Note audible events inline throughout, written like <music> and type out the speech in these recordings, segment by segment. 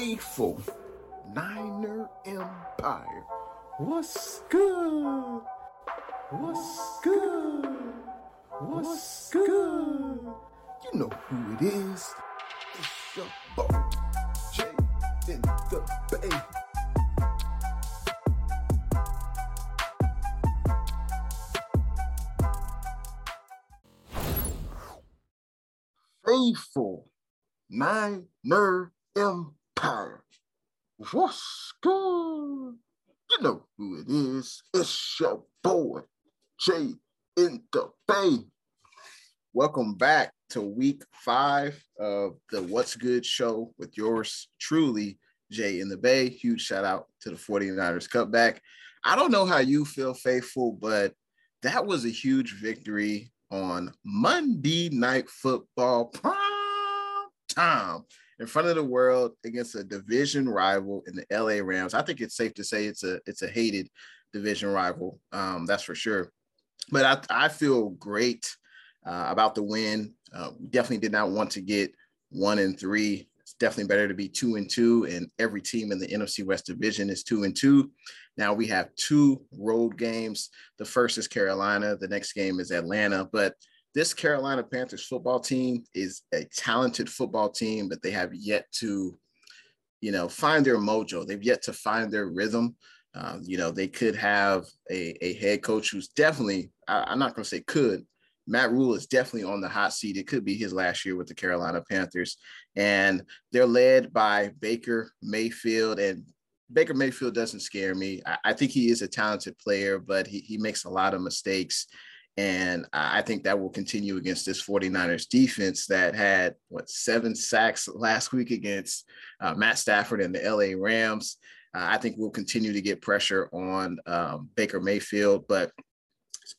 faithful Niner Empire. What's good? What's good? What's good? You know who it is. It's your boy, Jay in the Bay. Faithful Niner Empire. What's good? You know who it is. It's your boy, Jay in the Bay. Welcome back to week five of the What's Good show with yours truly, Jay in the Bay. Huge shout out to the 49ers cutback. I don't know how you feel, faithful, but that was a huge victory on Monday Night Football prime time in front of the world against a division rival in the LA Rams. I think it's safe to say it's a it's a hated division rival. Um, that's for sure. But I, I feel great uh, about the win. Uh, definitely did not want to get one and three. It's definitely better to be two and two, and every team in the NFC West division is two and two. Now we have two road games. The first is Carolina. The next game is Atlanta. But this Carolina Panthers football team is a talented football team, but they have yet to, you know, find their mojo. They've yet to find their rhythm. Uh, you know, they could have a, a head coach who's definitely, I, am not going to say could, Matt Rhule is definitely on the hot seat. It could be his last year with the Carolina Panthers. And they're led by Baker Mayfield. And Baker Mayfield doesn't scare me. I, I think he is a talented player, but he, he makes a lot of mistakes. And I think that will continue against this 49ers defense that had what seven sacks last week against uh, Matt Stafford and the LA Rams. Uh, I think we'll continue to get pressure on um, Baker Mayfield, but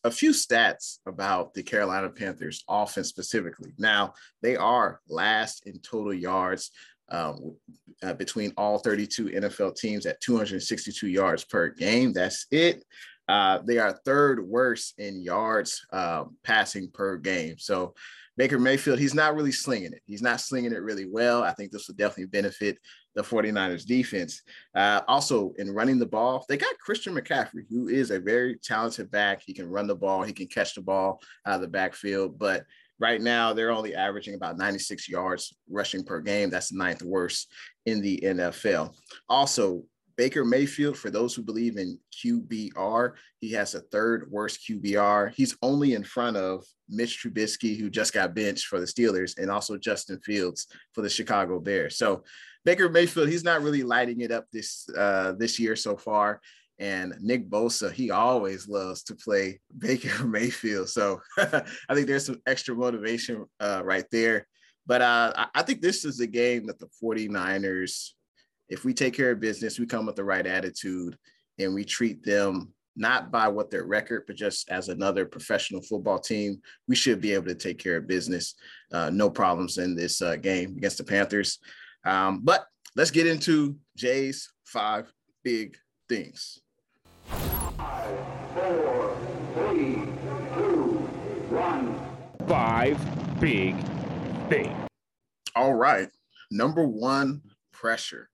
a few stats about the Carolina Panthers offense specifically. Now, they are last in total yards um, uh, between all 32 NFL teams at 262 yards per game. That's it. Uh, they are third worst in yards uh, passing per game. So Baker Mayfield, he's not really slinging it. He's not slinging it really well. I think this will definitely benefit the 49ers defense. Uh, also, in running the ball, they got Christian McCaffrey, who is a very talented back. He can run the ball, he can catch the ball out of the backfield. But right now, they're only averaging about 96 yards rushing per game. That's the ninth worst in the NFL. Also, Baker Mayfield, for those who believe in QBR, he has a third worst QBR. He's only in front of Mitch Trubisky, who just got benched for the Steelers, and also Justin Fields for the Chicago Bears. So Baker Mayfield, he's not really lighting it up this uh, this year so far. And Nick Bosa, he always loves to play <laughs> Baker Mayfield. So <laughs> I think there's some extra motivation uh, right there. But uh, I think this is a game that the 49ers if we take care of business, we come with the right attitude and we treat them not by what their record, but just as another professional football team, we should be able to take care of business. Uh, no problems in this uh, game against the Panthers. Um, but let's get into Jay's five big things. Five, four, three, two, one. Five big things. All right. Number one, pressure.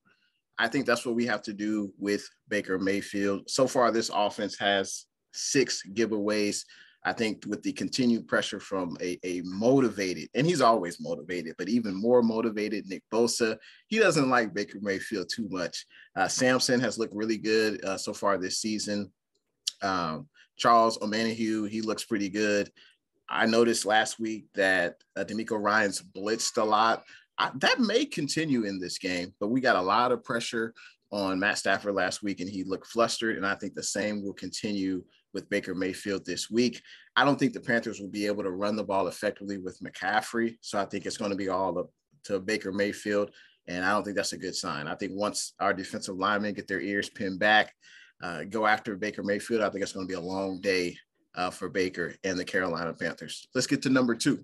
I think that's what we have to do with Baker Mayfield. So far, this offense has six giveaways. I think with the continued pressure from a, a motivated, and he's always motivated, but even more motivated, Nick Bosa, he doesn't like Baker Mayfield too much. Uh, Samson has looked really good uh, so far this season. Um, Charles Omenihu, he looks pretty good. I noticed last week that uh, DeMeco Ryans blitzed a lot. I, that may continue in this game, but we got a lot of pressure on Matt Stafford last week, and he looked flustered. And I think the same will continue with Baker Mayfield this week. I don't think the Panthers will be able to run the ball effectively with McCaffrey. So I think it's going to be all up to Baker Mayfield. And I don't think that's a good sign. I think once our defensive linemen get their ears pinned back, uh, go after Baker Mayfield, I think it's going to be a long day uh, for Baker and the Carolina Panthers. Let's get to number two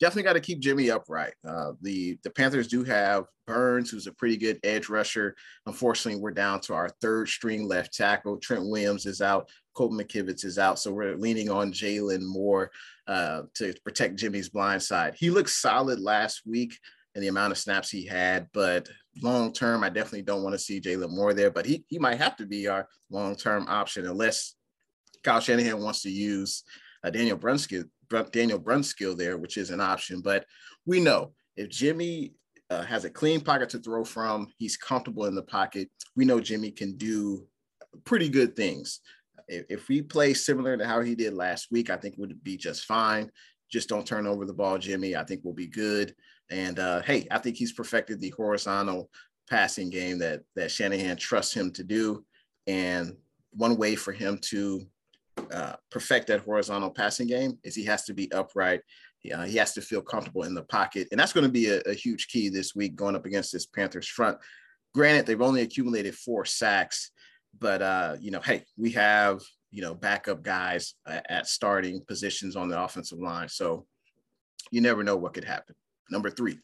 definitely got to keep Jimmy upright. Uh, the the Panthers do have Burns, who's a pretty good edge rusher. Unfortunately, we're down to our third string left tackle. Trent Williams is out. Colton McKivitz is out, so we're leaning on Jaylon Moore uh, to protect Jimmy's blind side. He looked solid last week and the amount of snaps he had. But long term, I definitely don't want to see Jaylon Moore there. But he he might have to be our long term option unless Kyle Shanahan wants to use uh, Daniel Brunskill Daniel Brunskill there, which is an option. But we know if Jimmy uh, has a clean pocket to throw from, he's comfortable in the pocket. We know Jimmy can do pretty good things. If, if we play similar to how he did last week, I think would be just fine. Just don't turn over the ball, Jimmy. I think we'll be good. And uh, hey, I think he's perfected the horizontal passing game that that Shanahan trusts him to do. And one way for him to uh, perfect that horizontal passing game is he has to be upright. Uh, he has to feel comfortable in the pocket, and that's going to be a, a, huge key this week going up against this Panthers front. Granted, they've only accumulated four sacks, but uh, you know, hey, we have you know backup guys at starting positions on the offensive line, so you never know what could happen. Number three.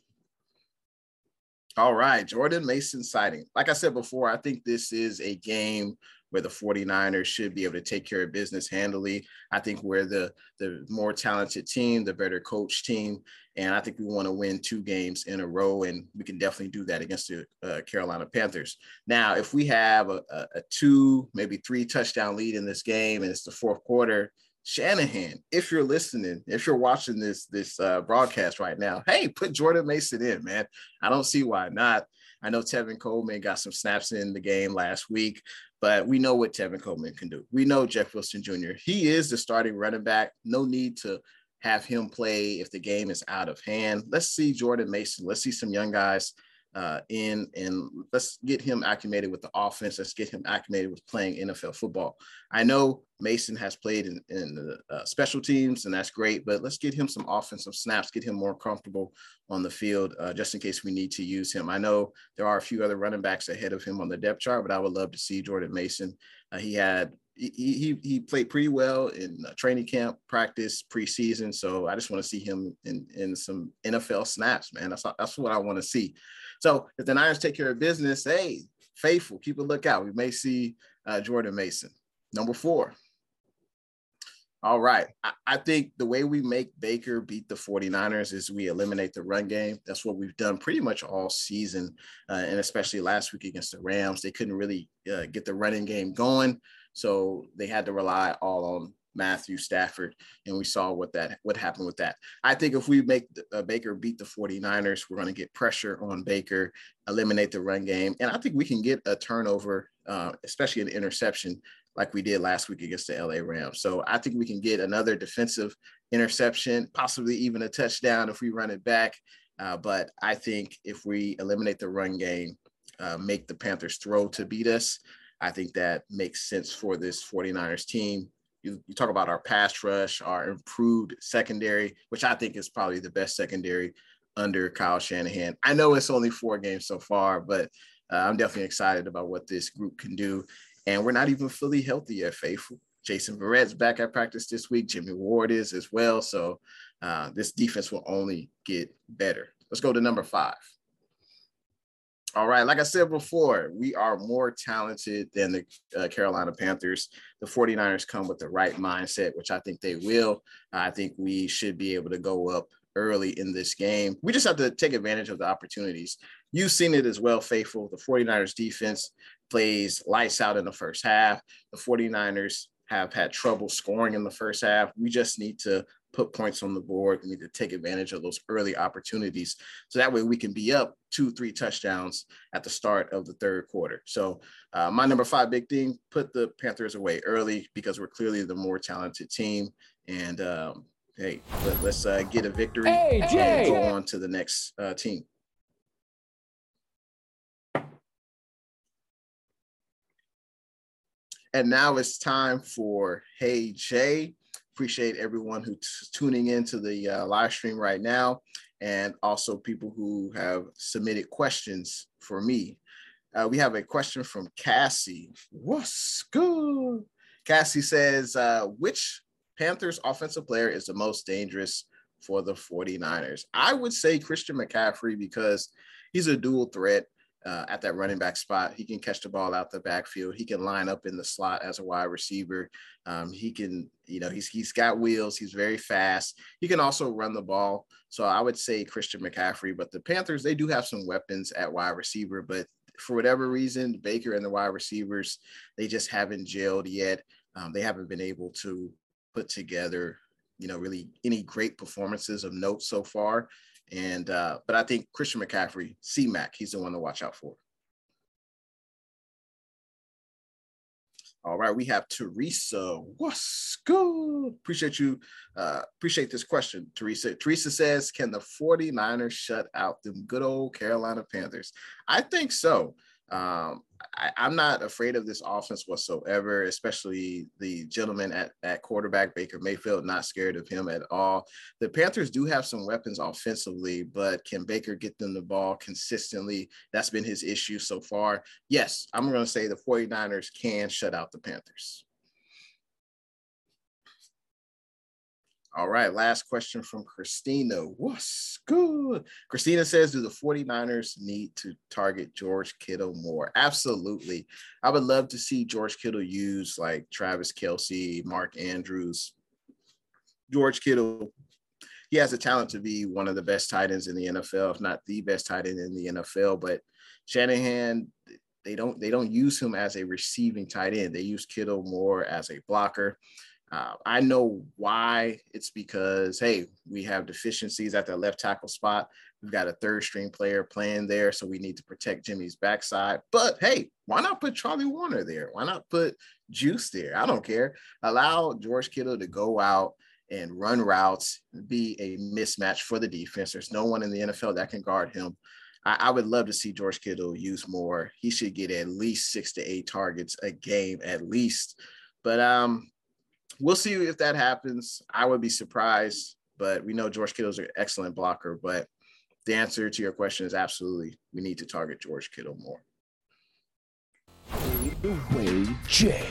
All right, Jordan Mason sighting. Like I said before, I think this is a game where the 49ers should be able to take care of business handily. I think we're the the more talented team, the better coach team, and I think we want to win two games in a row, and we can definitely do that against the uh, Carolina Panthers. Now, if we have a, a, two, maybe three touchdown lead in this game, and it's the fourth quarter, Shanahan, if you're listening, if you're watching this this uh, broadcast right now, hey, put Jordan Mason in, man. I don't see why not. I know Tevin Coleman got some snaps in the game last week, but we know what Tevin Coleman can do. We know Jeff Wilson Jr. He is the starting running back. No need to have him play if the game is out of hand. Let's see Jordan Mason. Let's see some young guys uh, in and let's get him acclimated with the offense. Let's get him acclimated with playing NFL football. I know Mason has played in, in the uh, special teams, and that's great, but let's get him some offensive snaps, get him more comfortable on the field, uh, just in case we need to use him. I know there are a few other running backs ahead of him on the depth chart, but I would love to see Jordan Mason. Uh, he had he, he, played pretty well in training camp, practice, preseason. So I just want to see him in, in some NFL snaps, man. That's, that's what I want to see. So if the Niners take care of business, hey, faithful, keep a lookout. We may see uh, Jordan Mason. Number four. All right. I, I, think the way we make Baker beat the 49ers is we eliminate the run game. That's what we've done pretty much all season, uh, and especially last week against the Rams. They couldn't really uh, get the running game going. So they had to rely all on Matthew Stafford, and we saw what that what happened with that. I think if we make uh, Baker beat the 49ers, we're going to get pressure on Baker, eliminate the run game, and I think we can get a turnover, uh, especially an interception like we did last week against the LA Rams. So I think we can get another defensive interception, possibly even a touchdown if we run it back. Uh, but I think if we eliminate the run game, uh, make the Panthers throw to beat us, I think that makes sense for this 49ers team you, you talk about our pass rush, our improved secondary, which I think is probably the best secondary under Kyle Shanahan. I know it's only four games so far, but uh, I'm definitely excited about what this group can do. And we're not even fully healthy yet, Faithful. Jason Verrett's back at practice this week. Jimmy Ward is as well. So uh, this defense will only get better. Let's go to number five. All right. Like I said before, we are more talented than the uh, Carolina Panthers. The 49ers come with the right mindset, which I think they will. I think we should be able to go up early in this game. We just have to take advantage of the opportunities. You've seen it as well, Faithful. The 49ers defense plays lights out in the first half. The 49ers have had trouble scoring in the first half. We just need to put points on the board. We need to take advantage of those early opportunities. So that way we can be up two, three touchdowns at the start of the third quarter. So uh, my number five big thing, put the Panthers away early because we're clearly the more talented team. And um, hey, let, us uh, get a victory hey, and go on to the next uh, team. And now it's time for Hey Jay. Appreciate everyone who's tuning in to the uh, live stream right now, and also people who have submitted questions for me. Uh, we have a question from Cassie. What's good? Cassie says, uh, which Panthers offensive player is the most dangerous for the 49ers? I would say Christian McCaffrey because he's a dual threat. Uh, at that running back spot. He can catch the ball out the backfield. He can line up in the slot as a wide receiver. Um, he can, you know, he's he's got wheels. He's very fast. He can also run the ball. So I would say Christian McCaffrey. But the Panthers, they do have some weapons at wide receiver, but for whatever reason, Baker and the wide receivers, they just haven't gelled yet. Um, they haven't been able to put together, you know, really any great performances of note so far. And uh, but I think Christian McCaffrey, C Mac, he's the one to watch out for. All right, we have Teresa. What's good? Appreciate you. Uh, appreciate this question, Teresa. Teresa says, Can the 49ers shut out them good old Carolina Panthers? I think so. Um, I, am not afraid of this offense whatsoever, especially the gentleman at, at quarterback, Baker Mayfield, not scared of him at all. The Panthers do have some weapons offensively, but can Baker get them the ball consistently? That's been his issue so far. Yes, I'm going to say the 49ers can shut out the Panthers. All right, last question from Christina. What's good? Christina says, Do the 49ers need to target George Kittle more? Absolutely. I would love to see George Kittle use like Travis Kelce, Mark Andrews. George Kittle, he has the talent to be one of the best tight ends in the NFL, if not the best tight end in the NFL. But Shanahan, they don't they don't use him as a receiving tight end. They use Kittle more as a blocker. Uh, I know why. It's because, hey, we have deficiencies at the left tackle spot. We've got a third string player playing there, so we need to protect Jimmy's backside. But hey, why not put Charlie Woerner there? Why not put Juice there? I don't care. Allow George Kittle to go out and run routes, be a mismatch for the defense. There's no one in the NFL that can guard him. I, I would love to see George Kittle use more. He should get at least six to eight targets a game, at least. But um, we'll see if that happens. I would be surprised, but we know George Kittle is an excellent blocker. But the answer to your question is absolutely we need to target George Kittle more. Away Jay.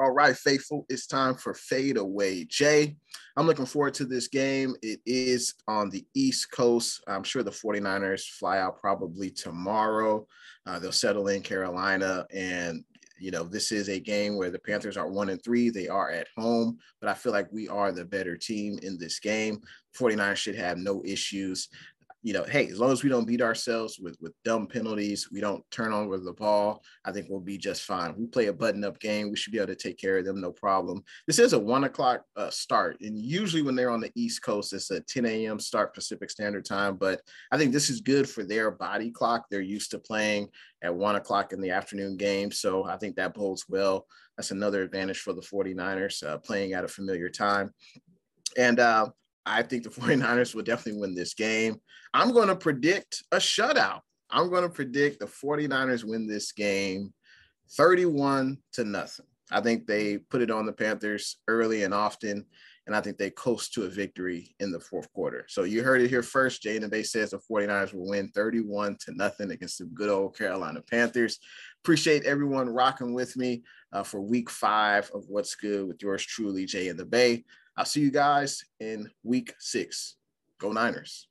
All right, faithful, it's time for Fade Away Jay. I'm looking forward to this game. It is on the East Coast. I'm sure the 49ers fly out probably tomorrow. Uh, they'll settle in Carolina, and you know, this is a game where the Panthers are one and three. They are at home, but I feel like we are the better team in this game. 49ers should have no issues you know, hey, as long as we don't beat ourselves with with dumb penalties, we don't turn over the ball, I think we'll be just fine. We play a button up game, we should be able to take care of them, no problem. This is a one o'clock uh, start, and usually when they're on the East Coast, it's a 10 a.m. start Pacific Standard Time. But I think this is good for their body clock. They're used to playing at one o'clock in the afternoon game, so I think that bodes well. That's another advantage for the 49ers uh, playing at a familiar time. And uh, I think the <laughs> 49ers will definitely win this game. I'm going to predict a shutout. I'm going to predict the 49ers win this game 31 to nothing. I think they put it on the Panthers early and often, and I think they coast to a victory in the fourth quarter. So you heard it here first. Jay and Bay says the 49ers will win 31 to nothing against the good old Carolina Panthers. Appreciate everyone rocking with me uh, for week five of What's Good with yours truly, Jay in the Bay. I'll see you guys in week six. Go Niners.